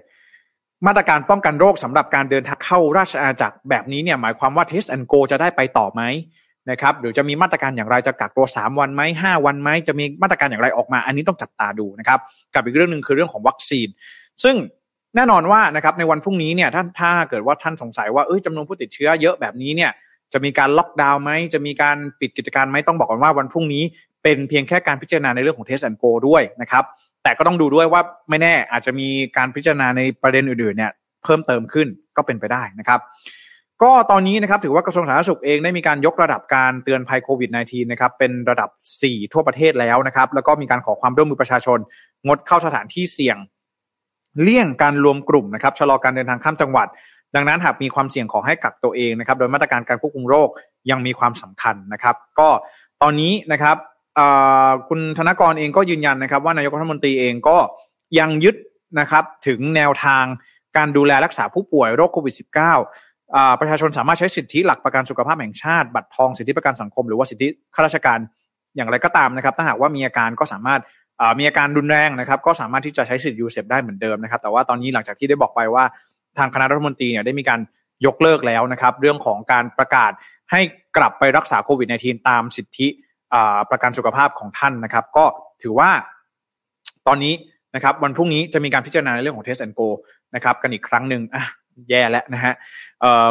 มาตรการป้องกันโรคสำหรับการเดินทางเข้าราชอาณาจักรแบบนี้เนี่ยหมายความว่า Test and Go จะได้ไปต่อไหมนะครับหรือจะมีมาตรการอย่างไรจะกักตัว 3 วันไหม5วันไหมจะมีมาตรการอย่างไรออกมา อันนี้ต้องจับตาดูนะครับกับอีกเรื่องหนึ่งคือเรื่องของวัคซีน ซึ่งแน่นอนว่านะครับในวันพรุ่งนี้เนี่ยท่านถ้าเกิดว่าท่านสงสัยว่าเอ้ยจำนวนผู้ติดเชื้อเยอะแบบนี้เนี่ยจะมีการล็อกดาวน์ไหมจะมีการปิดกิจการไหมต้องบอกก่อนว่าวันพรุ่งนี้เป็นเพียงแค่การพิจารณาในเรื่องของ Test and Go ด้วยนะครับ แต่ก็ต้องดูด้วยว่าไม่แน่อาจจะมีการพิจารณาในประเด็นอื่นๆเนี่ยเพิ่มเติมขึ้นก็เป็นไปได้นะครับก็ตอนนี้นะครับถือว่ากระทรวงสาธารณสุขเองได้มีการยกระดับการเตือนภัยโควิด -19 นะครับเป็นระดับ 4 ทั่วประเทศแล้วนะครับ แล้วก็มีการขอความร่วมมือประชาชน งดเข้าสถานที่เสี่ยง เลี่ยงการรวมกลุ่มนะครับชะลอการเดินทางข้ามจังหวัด ดังนั้นหากมีความเสี่ยงขอให้กักตัวเองนะครับ โดยมาตรการการควบคุมโรคยังมีความสำคัญนะครับ ก็ตอนนี้นะครับ คุณธนกรเองก็ยืนยันนะครับ ว่านายกรัฐมนตรีเองก็ยังยึดนะครับถึงแนวทางการดูแลรักษาผู้ป่วยโรคโควิด -19 ประชาชนสามารถใช้สิทธิหลักประกันสุขภาพแห่งชาติ บัตรทองสิทธิประกันสังคม หรือว่าสิทธิข้าราชการอย่างไรก็ตามนะครับ ถ้าหากว่ามีอาการก็สามารถมีอาการรุนแรงนะครับ ก็สามารถที่จะใช้สิทธิยูเซฟได้เหมือนเดิมนะครับ แต่ว่าตอนนี้หลังจากที่ได้บอกไปว่าทางคณะรัฐมนตรีเนี่ยได้มีการยกเลิกแล้วนะครับ เรื่องของการประกาศให้กลับไปรักษาโควิด -19 ตามสิทธิ ประกันสุขภาพของท่านนะครับ ก็ถือว่าตอนนี้นะครับ วันพรุ่งนี้จะมีการพิจารณาในเรื่องของ Test and Go นะครับ กันอีกครั้งหนึ่งอะแย่แล้วนะฮะ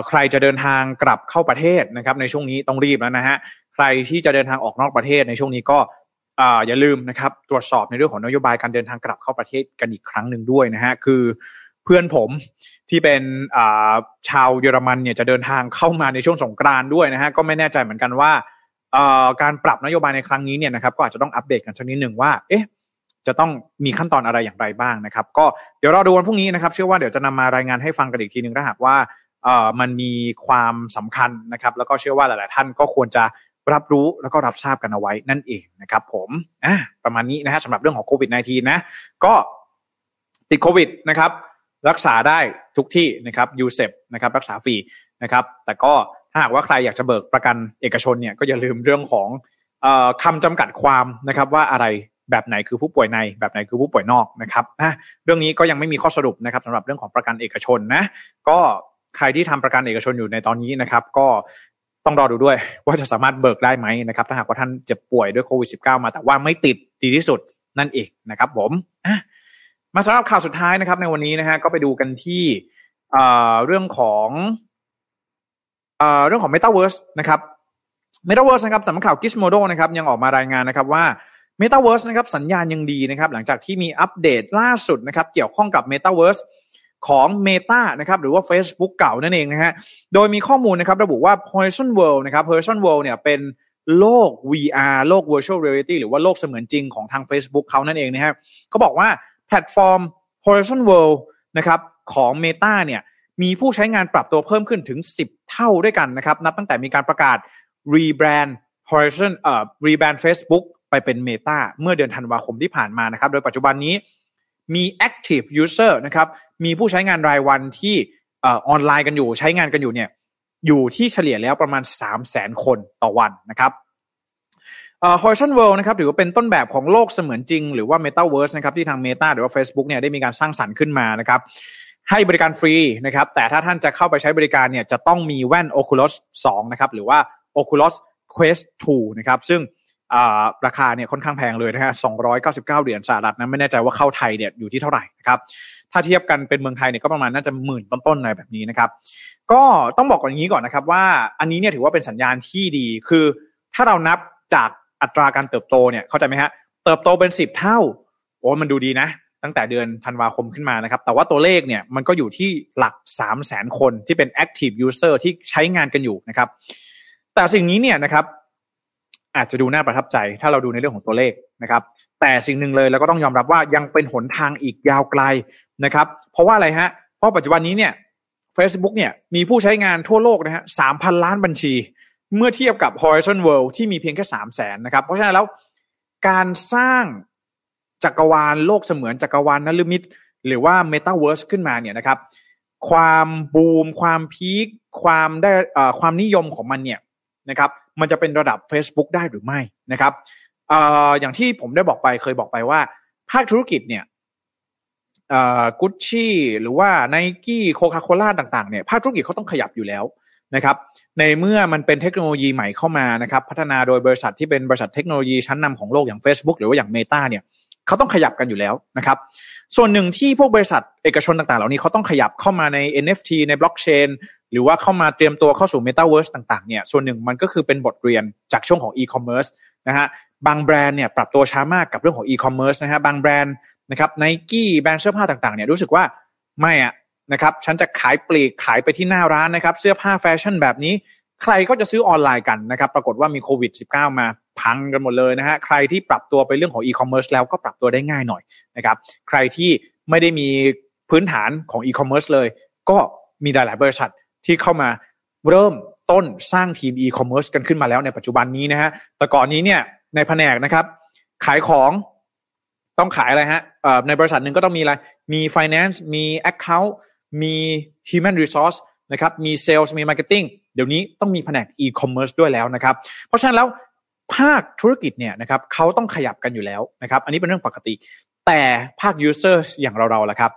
ใครจะเดินทางกลับเข้าประเทศนะครับ ในช่วงนี้ต้องรีบแล้วนะฮะใครที่จะเดินทางออกนอกประเทศในช่วงนี้ก็อย่าลืมนะครับตรวจสอบในเรื่องของนโยบายการเดินทางกลับเข้าประเทศกันอีกครั้งหนึ่งด้วยนะฮะคือเพื่อนผมที่เป็นชาวเยอรมันเนี่ยจะเดินทางเข้ามาในช่วงสงกรานด้วยนะฮะก็ไม่แน่ใจเหมือนกันว่า การปรับนโยบายในครั้งนี้เนี่ยนะครับก็อาจจะต้องอัปเดตกันสักนิดหนึ่งว่า เอ๊ะจะต้องมีขั้นตอนอะไรอย่างไรบ้างนะครับ ก็เดี๋ยวรอดูวันพรุ่งนี้นะครับ เชื่อว่าเดี๋ยวจะนำมารายงานให้ฟังกันอีกทีหนึ่งถ้าหากว่าเอ่อมันมีความสำคัญนะครับ แล้วก็เชื่อว่าหลาย ๆ ท่านก็ควรจะรับรู้แล้วก็รับทราบกันเอาไว้นั่นเองนะครับ ผมอะประมาณนี้นะฮะสำหรับเรื่องของโควิด -19 นะก็ติดโควิดนะครับ รักษาได้ทุกที่นะครับยูเซปนะครับ รักษาฟรีนะครับ แต่ก็ ถ้าหากว่าใครอยากจะเบิกประกันเอกชนเนี่ยก็อย่าลืมเรื่องของอคำจำกัดความนะครับว่าอะไรแบบไหนคือผู้ป่วยในแบบไหนคือผู้ป่วยนอกนะครับเรื่องนี้ก็ยังไม่มีข้อสรุปนะครับสำหรับเรื่องของประกันเอกชนนะก็ใครที่ทำประกันเอกชนอยู่ในตอนนี้นะครับ ก็ต้องรอดูด้วยว่าจะสามารถเบิกได้ไหมนะครับ ถ้าหากว่าท่านเจ็บป่วยด้วยโควิด -19 มาแต่ว่าไม่ติดดีที่สุดนั่นเองนะครับผมมาสำหรับข่าวสุดท้ายนะครับ ในวันนี้นะฮะก็ไปดูกันที่เรื่องของ เรื่องของ Metaverse นะครับ Metaverse นะครับสำนักข่าว Gizmodo นะครับยังออกมารายงานนะครับว่า Metaverse นะครับสัญญาณยังดีนะครับหลังจากที่มีอัปเดตล่าสุดนะครับเกี่ยวข้องกับ Metaverse ของ Meta นะครับหรือว่า Facebook เก่านั่นเองนะฮะโดยมีข้อมูลนะครับระบุว่า Horizon World นะครับ Horizon World เนี่ยเป็นโลก VR โลก Virtual Reality หรือว่าโลกเสมือนจริงของทาง Facebook เขานั่นเองนะฮะเขาบอกว่าแพลตฟอร์ม Horizon World นะครับของ Meta เนี่ย มีผู้ใช้งานปรับตัวเพิ่มขึ้นถึง 10 เท่าด้วยกันนะครับ นับตั้งแต่มีการประกาศ rebrand Horizon เอ่อ rebrand Facebook ไปเป็น Meta เมื่อเดือนธันวาคมที่ผ่านมานะครับ โดยปัจจุบันนี้มี active user นะครับ มีผู้ใช้งานรายวันที่ออนไลน์กันอยู่ใช้งานกันอยู่เนี่ยอยู่ที่เฉลี่ยแล้วประมาณ 3 0 0แสนคนต่อวันนะครับเอ่อ Horizon World นะครับถือว่าเป็นต้นแบบของโลกเสมือนจริง หรือว่า Metaverse นะครับที่ทาง Meta หรือว่า Facebook เนี่ยได้มีการสร้างสรรค์ขึ้นมานะครับ ให้บริการฟรีนะครับ แต่ถ้าท่านจะเข้าไปใช้บริการเนี่ยจะต้องมีแว่น Oculus 2 นะครับ หรือว่า Oculus Quest 2 นะครับ ซึ่งราคาเนี่ยค่อนข้างแพงเลยนะฮะ299 เหรียญสหรัฐนะไม่แน่ใจว่าเข้าไทยเนี่ยอยู่ที่เท่าไหร่นะครับ ถ้าเทียบกันเป็นเมืองไทยเนี่ยก็ประมาณน่าจะหมื่นต้นๆอะไรแบบนี้นะครับ ก็ต้องบอกก่อนอย่างนี้ก่อนนะครับ ว่าอันนี้เนี่ยถือว่าเป็นสัญญาณที่ดี คือถ้าเรานับจากอัตราการเติบโตเนี่ยเข้าใจไหมฮะ เติบโตเป็นสิบเท่า โอ้มันดูดีนะ ตั้งแต่เดือนธันวาคมขึ้นมานะครับ แต่ว่าตัวเลขเนี่ยมันก็อยู่ที่หลัก 3 0 0แสนคนที่เป็น active user ที่ใช้งานกันอยู่นะครับ แต่สิ่งนี้เนี่ยนะครับ อาจจะดูน่าประทับใจ ถ้าเราดูในเรื่องของตัวเลขนะครับ แต่สิ่งหนึ่งเลยเราก็ต้องยอมรับว่ายังเป็นหนทางอีกยาวไกลนะครับ เพราะว่าอะไรฮะ เพราะปัจจุบันนี้เนี่ย Facebook เนี่ยมีผู้ใช้งานทั่วโลกนะฮะสามพันล้านบัญชี เมื่อเทียบกับ Horizon World ที่มีเพียงแค่สามแสนนะครับ เพราะฉะนั้นแล้วการสร้าง จักรวาลโลกเสมือนจักรวาลนลมิตหรือว่า Metaverse ขึ้นมาเนี่ยนะครับ ความบูม ความพีคความได้ความนิยมของมันเนี่ยนะครับมันจะเป็นระดับ Facebook ได้หรือไม่นะครับออย่างที่ผมได้บอกไปเคยบอกไปว่า ภาคธุรกิจเนี่ยกุชชี่หรือว่าไนกี้โคคาโคล่าต่างๆเนี่ยภาคธุรกิจเขาต้องขยับอยู่แล้วนะครับ ในเมื่อมันเป็นเทคโนโลยีใหม่เข้ามานะครับ พัฒนาโดยบริษัทที่เป็นบริษัทเทคโนโลยีชั้นนำของโลกอย่าง Facebook หรือว่าอย่าง Meta เนี่ย เขาต้องขยับกันอยู่แล้วนะครับ ส่วนหนึ่งที่พวกบริษัทเอกชนต่างๆ เหล่านี้เขาต้องขยับเข้ามาใน NFT ในบล็อกเชนหรือว่าเข้ามาเตรียมตัวเข้าสู่ Metaverse ต่างๆเนี่ยส่วนหนึ่งมันก็คือเป็นบทเรียนจากช่วงของ e-commerce นะฮะบางแบรนด์เนี่ยปรับตัวช้ามากกับเรื่องของ e-commerce นะฮะบางแบรนด์นะครับไนกี้แบรนด์เสื้อผ้าต่างๆเนี่ยรู้สึกว่าไม่อะนะครับฉันจะขายปลีกขายไปที่หน้าร้านนะครับเสื้อผ้าแฟชั่นแบบนี้ ใครก็จะซื้อออนไลน์กันนะครับปรากฏว่ามีโควิด -19 มา พังกันหมดเลยนะฮะใครที่ปรับตัวไปเรื่องของอีคอมเมิร์ซแล้วก็ปรับตัวได้ง่ายหน่อยนะครับใครที่ไม่ได้มีพื้นฐานของอีคอมเมิร์ซเลย ก็มีหลาย ๆ บริษัทที่เข้ามาเริ่มต้นสร้างทีมอีคอมเมิร์ซกันขึ้นมาแล้วในปัจจุบันนี้นะฮะแต่ก่อนนี้เนี่ยในแผนกนะครับ ขายของต้องขายอะไรฮะในบริษัทหนึ่งก็ต้องมีอะไร มี finance มี account มี human resource นะครับ มี sales มี marketing เดี๋ยวนี้ต้องมีแผนก e-commerce ด้วยแล้วนะครับ เพราะฉะนั้นแล้ว ภาคธุรกิจเนี่ยนะครับเขาต้องขยับกันอยู่แล้วนะครับอันนี้เป็นเรื่องปกติ แต่ภาค user อย่างเราๆล่ะครับ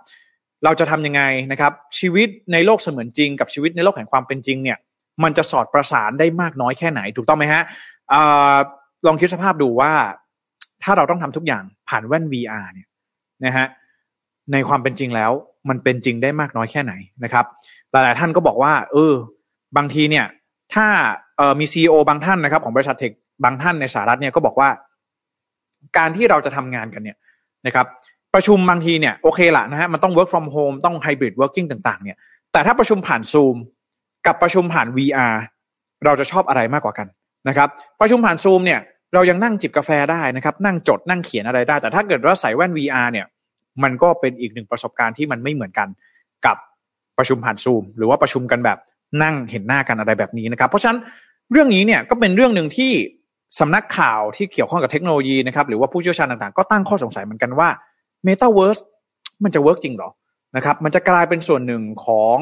เราจะทำยังไงนะครับชีวิตในโลกเสมือนจริง กับชีวิตในโลกแห่งความเป็นจริงเนี่ยมันจะสอดประสานได้มากน้อยแค่ไหนถูกต้องไหมฮะอลองคิดสภาพดูว่าถ้าเราต้องทำทุกอย่างผ่านแว่น VR เนี่ยนะฮะในความเป็นจริงแล้ว มันเป็นจริงได้มากน้อยแค่ไหนนะครับ หลาย ๆ ท่านก็บอกว่า เออ บางทีเนี่ย ถ้าออมีซีอบางท่านนะครับ ของบริษัทเทค บางท่านในสหรัฐเนี่ยก็บอกว่า การที่เราจะทำงานกันเนี่ยนะครับ ประชุมบางทีเนี่ยโอเคละนะฮะมันต้อง work from home ต้อง hybrid working ต่าง ๆ เนี่ย แต่ถ้าประชุมผ่าน Zoom กับประชุมผ่าน VR เราจะชอบอะไรมากกว่ากันนะครับ ประชุมผ่าน Zoom เนี่ยเรายังนั่งจิบกาแฟได้นะครับ นั่งจดนั่งเขียนอะไรได้ แต่ถ้าเกิดว่าใส่แว่น VR เนี่ย มันก็เป็นอีกหนึ่งประสบการณ์ที่มันไม่เหมือนกันกับประชุมผ่านซูม หรือว่าประชุมกันแบบนั่งเห็นหน้ากันอะไรแบบนี้นะครับ เพราะฉะนั้นเรื่องนี้เนี่ยก็เป็นเรื่องหนึ่งที่ สำนักข่าวที่เกี่ยวข้องกับเทคโนโลยีนะครับหรือว่าผู้เชี่ยวชาญต่างๆ ก็ตั้งข้อสงสัยเหมือนกันว่า Metaverse มันจะเวิร์กจริงหรอนะครับมันจะกลายเป็นส่วนหนึ่งของ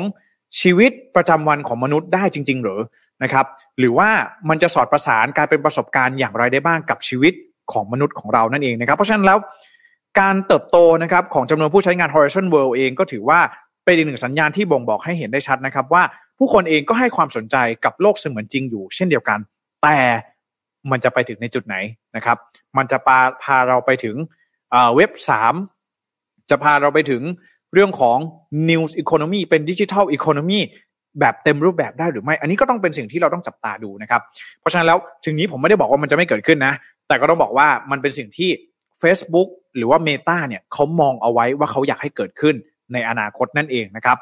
ชีวิตประจำวันของมนุษย์ได้จริง ๆ หรือนะครับหรือว่ามันจะสอดประสานการเป็นประสบการณ์อย่างไรได้บ้างกับชีวิตของมนุษย์ของเรานั่นเองนะครับ เพราะฉะนั้นแล้วการเติบโตนะครับของจำนวนผู้ใช้งาน Horizon World เองก็ถือว่าเป็นอีกหนึ่งสัญญาณที่บ่งบอกให้เห็นได้ชัดนะครับ ว่าผู้คนเองก็ให้ความสนใจกับโลกเสมือนจริงอยู่ เช่นเดียวกัน แต่ มันจะไปถึงในจุดไหนนะครับ มันจะพาพาเราไปถึงเว็บสามจะพาเราไปถึงเรื่องของ News Economy เป็นดิจิทัลอีโคโนมีแบบเต็มรูปแบบได้หรือไม่ อันนี้ก็ต้องเป็นสิ่งที่เราต้องจับตาดูนะครับ เพราะฉะนั้นแล้วถึงนี้ผมไม่ได้บอกว่ามันจะไม่เกิดขึ้นนะ แต่ก็ต้องบอกว่ามันเป็นสิ่งที่ Facebook หรือว่า Meta เนี่ยเขามองเอาไว้ว่าเขาอยากให้เกิดขึ้นในอนาคตนั่นเองนะครับ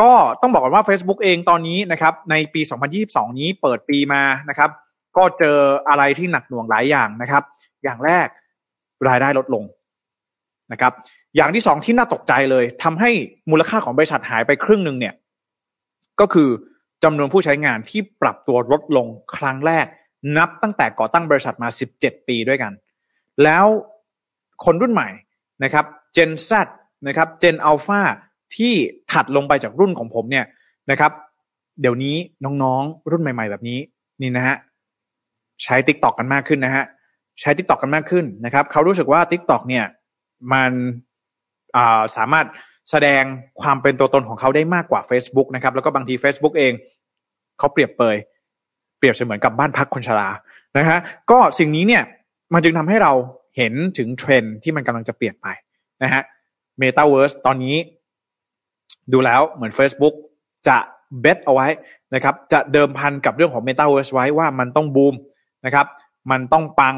ก็ต้องบอกกันว่า Facebook เองตอนนี้นะครับในปี 2022 นี้เปิดปีมานะครับ ก็เจออะไรที่หนักหน่วงหลายอย่างนะครับ อย่างแรกรายได้ลดลงนะครับ อย่างที่สองที่น่าตกใจเลยทำให้มูลค่าของบริษัทหายไปครึ่งหนึ่งเนี่ย ก็คือจำนวนผู้ใช้งานที่ปรับตัวลดลงครั้งแรก นับตั้งแต่ก่อตั้งบริษัทมา 17 ปีด้วยกัน แล้วคนรุ่นใหม่นะครับ Gen Z นะครับ Gen Alpha ที่ถัดลงไปจากรุ่นของผมเนี่ยนะครับ เดี๋ยวนี้น้องๆ รุ่นใหม่ ๆ แบบนี้นี่นะฮะ ใช้ TikTok กันมากขึ้นนะฮะใช้ TikTok กันมากขึ้นนะครับ เขารู้สึกว่า TikTok เนี่ยมันสามารถแสดงความเป็นตัวตนของเขาได้มากกว่า Facebook นะครับ แล้วก็บางที Facebook เองเขาเปรียบเปยเปรียบเสมือนกับบ้านพักคนชรานะฮะก็สิ่งนี้เนี่ยมันจึงทำให้เราเห็นถึงเทรนที่มันกำลังจะเปลี่ยนไปนะฮะ Metaverse ตอนนี้ ดูแล้วเหมือน Facebook จะเบสเอาไว้นะครับ จะเดิมพันกับเรื่องของ Metaverse ไว้ว่ามันต้องบูม นะครับ มันต้องปัง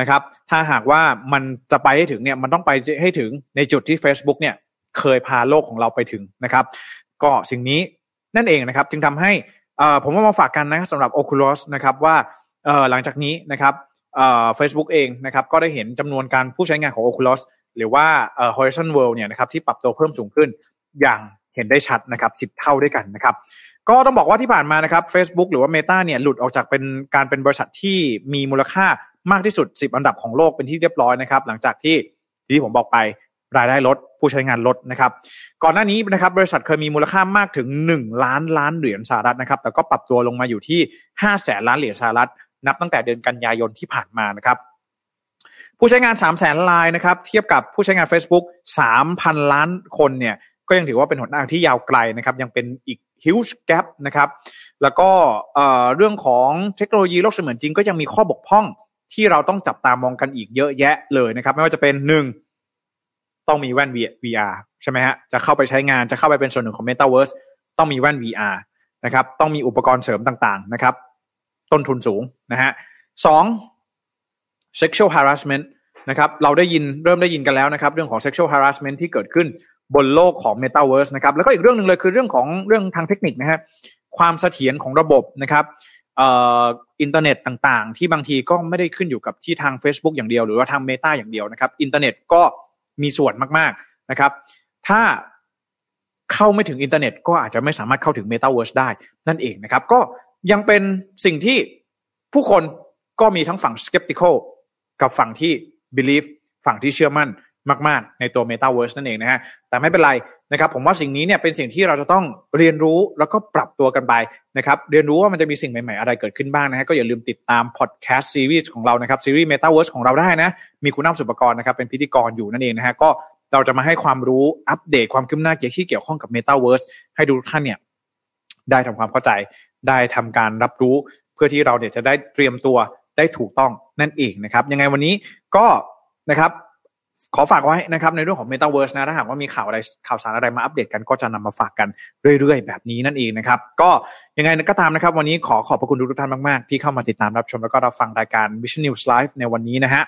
นะครับ ถ้าหากว่ามันจะไปให้ถึงเนี่ยมันต้องไปให้ถึงในจุดที่ Facebook เนี่ยเคยพาโลกของเราไปถึงนะครับ ก็สิ่งนี้นั่นเองนะครับ จึงทำให้ผมว่ามาฝากกันนะสำหรับ Oculus นะครับว่าหลังจากนี้นะครับเฟซบุ๊กเองนะครับก็ได้เห็นจำนวนการผู้ใช้งานของ Oculus หรือว่า Horizon World เนี่ยนะครับที่ปรับตัวเพิ่มสูงขึ้นอย่าง ห็นได้ชัดนะครับสิบเท่าด้วยกันนะครับก็ต้องบอกว่าที่ผ่านมานะครับ Facebook หรือว่า Meta เนี่ยหลุดออกจากเป็นการเป็นบริษัทที่มีมูลค่ามากที่สุด 10 อันดับของโลกเป็นที่เรียบร้อยนะครับหลังจากที่ที่ผมบอกไปรายได้ลดผู้ใช้งานลดนะครับก่อนหน้านี้นะครับบริษัทเคยมีมูลค่ามากถึง 1 ล้านล้านเหรียญสหรัฐนะครับแต่ก็ปรับตัวลงมาอยู่ที่5แสนล้านเหรียญสหรัฐ นับตั้งแต่เดือนกันยายนที่ผ่านมานะครับผู้ใช้งาน3 0 0แสนลายนะครับเทียบกับผู้ใช้งาน Facebook 3,000 ล้านคนเนี่ย ก็ยังถือว่าเป็นหนทางที่ยาวไกลนะครับ ยังเป็นอีก huge gap นะครับ แล้วก็เรื่องของเทคโนโลยีโลกเสมือนจริงก็ยังมีข้อบกพร่องที่เราต้องจับตามองกันอีกเยอะแยะเลยนะครับ ไม่ว่าจะเป็นหนึ่งต้องมีแว่น VR ใช่ไหมฮะจะเข้าไปใช้งานจะเข้าไปเป็นส่วนหนึ่งของ Metaverse ต้องมีแว่น VR นะครับ ต้องมีอุปกรณ์เสริมต่างๆนะครับ ต้นทุนสูงนะฮะสอง sexual harassment นะครับ เราได้ยินเริ่มได้ยินกันแล้วนะครับ เรื่องของ sexual harassment ที่เกิดขึ้น บนโลกของ Metaverse นะครับแล้วก็อีกเรื่องหนึ่งเลยคือเรื่องของเรื่องทางเทคนิคนะฮะความเสถียรของระบบนะครับอินเทอร์เน็ตต่างๆ ที่บางทีก็ไม่ได้ขึ้นอยู่กับที่ทาง Facebook อย่างเดียว หรือว่าทาง Meta อย่างเดียวนะครับ อินเทอร์เน็ตก็มีส่วนมากๆนะครับ ถ้าเข้าไม่ถึงอินเทอร์เน็ต ก็อาจจะไม่สามารถเข้าถึง Metaverse ได้นั่นเองนะครับ ก็ยังเป็นสิ่งที่ผู้คนก็มีทั้งฝั่ง skeptical กับฝั่งที่ believe ฝั่งที่เชื่อมั่น มากๆ ในตัว Metaverse นั่นเองนะฮะ แต่ไม่เป็นไรนะครับ ผมว่าสิ่งนี้เนี่ยเป็นสิ่งที่เราจะต้องเรียนรู้แล้วก็ปรับตัวกันไปนะครับ เรียนรู้ว่ามันจะมีสิ่งใหม่ ๆ อะไรเกิดขึ้นบ้างนะฮะ ก็อย่าลืมติดตามพอดแคสต์ซีรีส์ของเรานะครับซีรีส์ Metaverse ของเราได้นะ มีคุณน้ำสุปกรณ์นะครับเป็นพิธีกรอยู่นั่นเองนะฮะ ก็เราจะมาให้ความรู้อัปเดตความคืบหน้าเกี่ยวที่เกี่ยวข้องกับ Metaverse ให้ดูทุกท่านเนี่ยได้ทำความเข้าใจ ได้ทำการรับรู้ เพื่อที่เราเนี่ยจะได้เตรียมตัวได้ถูกต้องนั่นเองนะครับ ยังไงวันนี้ก็นะครับ ขอฝากไว้นะครับในเรื่องของ Metaverse นะถ้าหากว่ามีข่าวอะไรข่าวสารอะไรมาอัปเดตกันก็จะนำมาฝากกันเรื่อยๆ แบบนี้นั่นเองนะครับ ก็ยังไงก็ตามนะครับ วันนี้ขอขอบพระคุณทุกท่านมาก ๆ ที่เข้ามาติดตามรับชมแล้วก็รับฟังรายการ Vision News Live ในวันนี้นะฮะ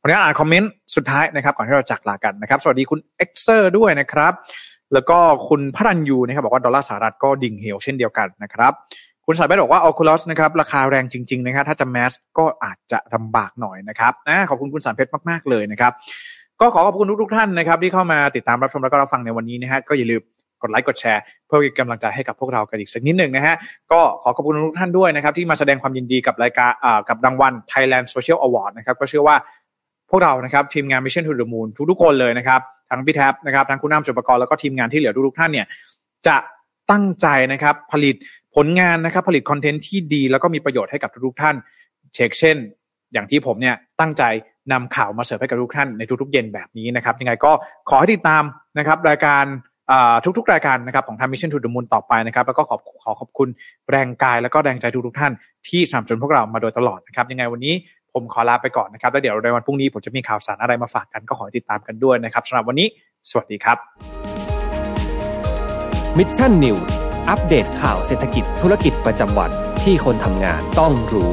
ขออนุญาตอ่านคอมเมนต์สุดท้ายนะครับก่อนที่เราจากลากันนะครับ สวัสดีคุณ e x e r ด้วยนะครับ แล้วก็คุณพรัญยูนะครับบอกว่าดอลลาร์สหรัฐก็ดิ่งเหวเช่นเดียวกันนะครับคุณสายแบบอกว่า Oculus นะครับราคาแรงจริง ๆ นะครับ ถ้าจะแมสก็อาจจะลำบากหน่อยนะครับนะขอบคุณคุณสารเพชรมาก ๆ เลยนะครับ ก็ขอขอบคุณทุกๆท่านนะครับที่เข้ามาติดตามรับชมแล้วก็รับฟังในวันนี้นะฮะก็อย่าลืมกดไลค์กดแชร์เพื่อเป็นกำลังใจให้กับพวกเรากันอีกสักนิดหนึ่งนะฮะก็ขอขอบคุณทุกท่านด้วยนะครับ ที่มาแสดงความยินดีกับรายการอ่ากับรางวัล Thailand Social Award นะครับก็เชื่อว่าพวกเรานะครับทีมงาน Mission to the Moon ทุกๆคนเลยนะครับทั้งพี่แท็บนะครับทั้งคุณน้ำจุปกรณ์แล้วก็ทีมงานที่เหลือทุกๆท่านเนี่ยจะตั้งใจนะครับผลิตผลงานนะครับผลิตคอนเทนต์ที่ดี แล้วก็มีประโยชน์ให้กับทุกๆท่าน เช็คเช่น อย่างที่ผมเนี่ยตั้งใจ นำข่าวมาเสิร์ฟให้กับทุกท่านในทุกๆ เย็นแบบนี้นะครับ ยังไงก็ขอให้ติดตามนะครับรายการทุกๆ รายการนะครับของทาง Mission to the Moon ต่อไปนะครับ แล้วก็ขอขอขอบคุณแรงกายแล้วก็แรงใจทุกๆท่านที่สนับสนุนพวกเรามาโดยตลอดนะครับยังไงวันนี้ผมขอลาไปก่อนนะครับ แล้วเดี๋ยวในวันพรุ่งนี้ผมจะมีข่าวสารอะไรมาฝากกันก็ขอติดตามกันด้วยนะครับสำหรับวันนี้สวัสดีครับ Mission News อัปเดตข่าวเศรษฐกิจธุรกิจประจำวันที่คนทำงานต้องรู้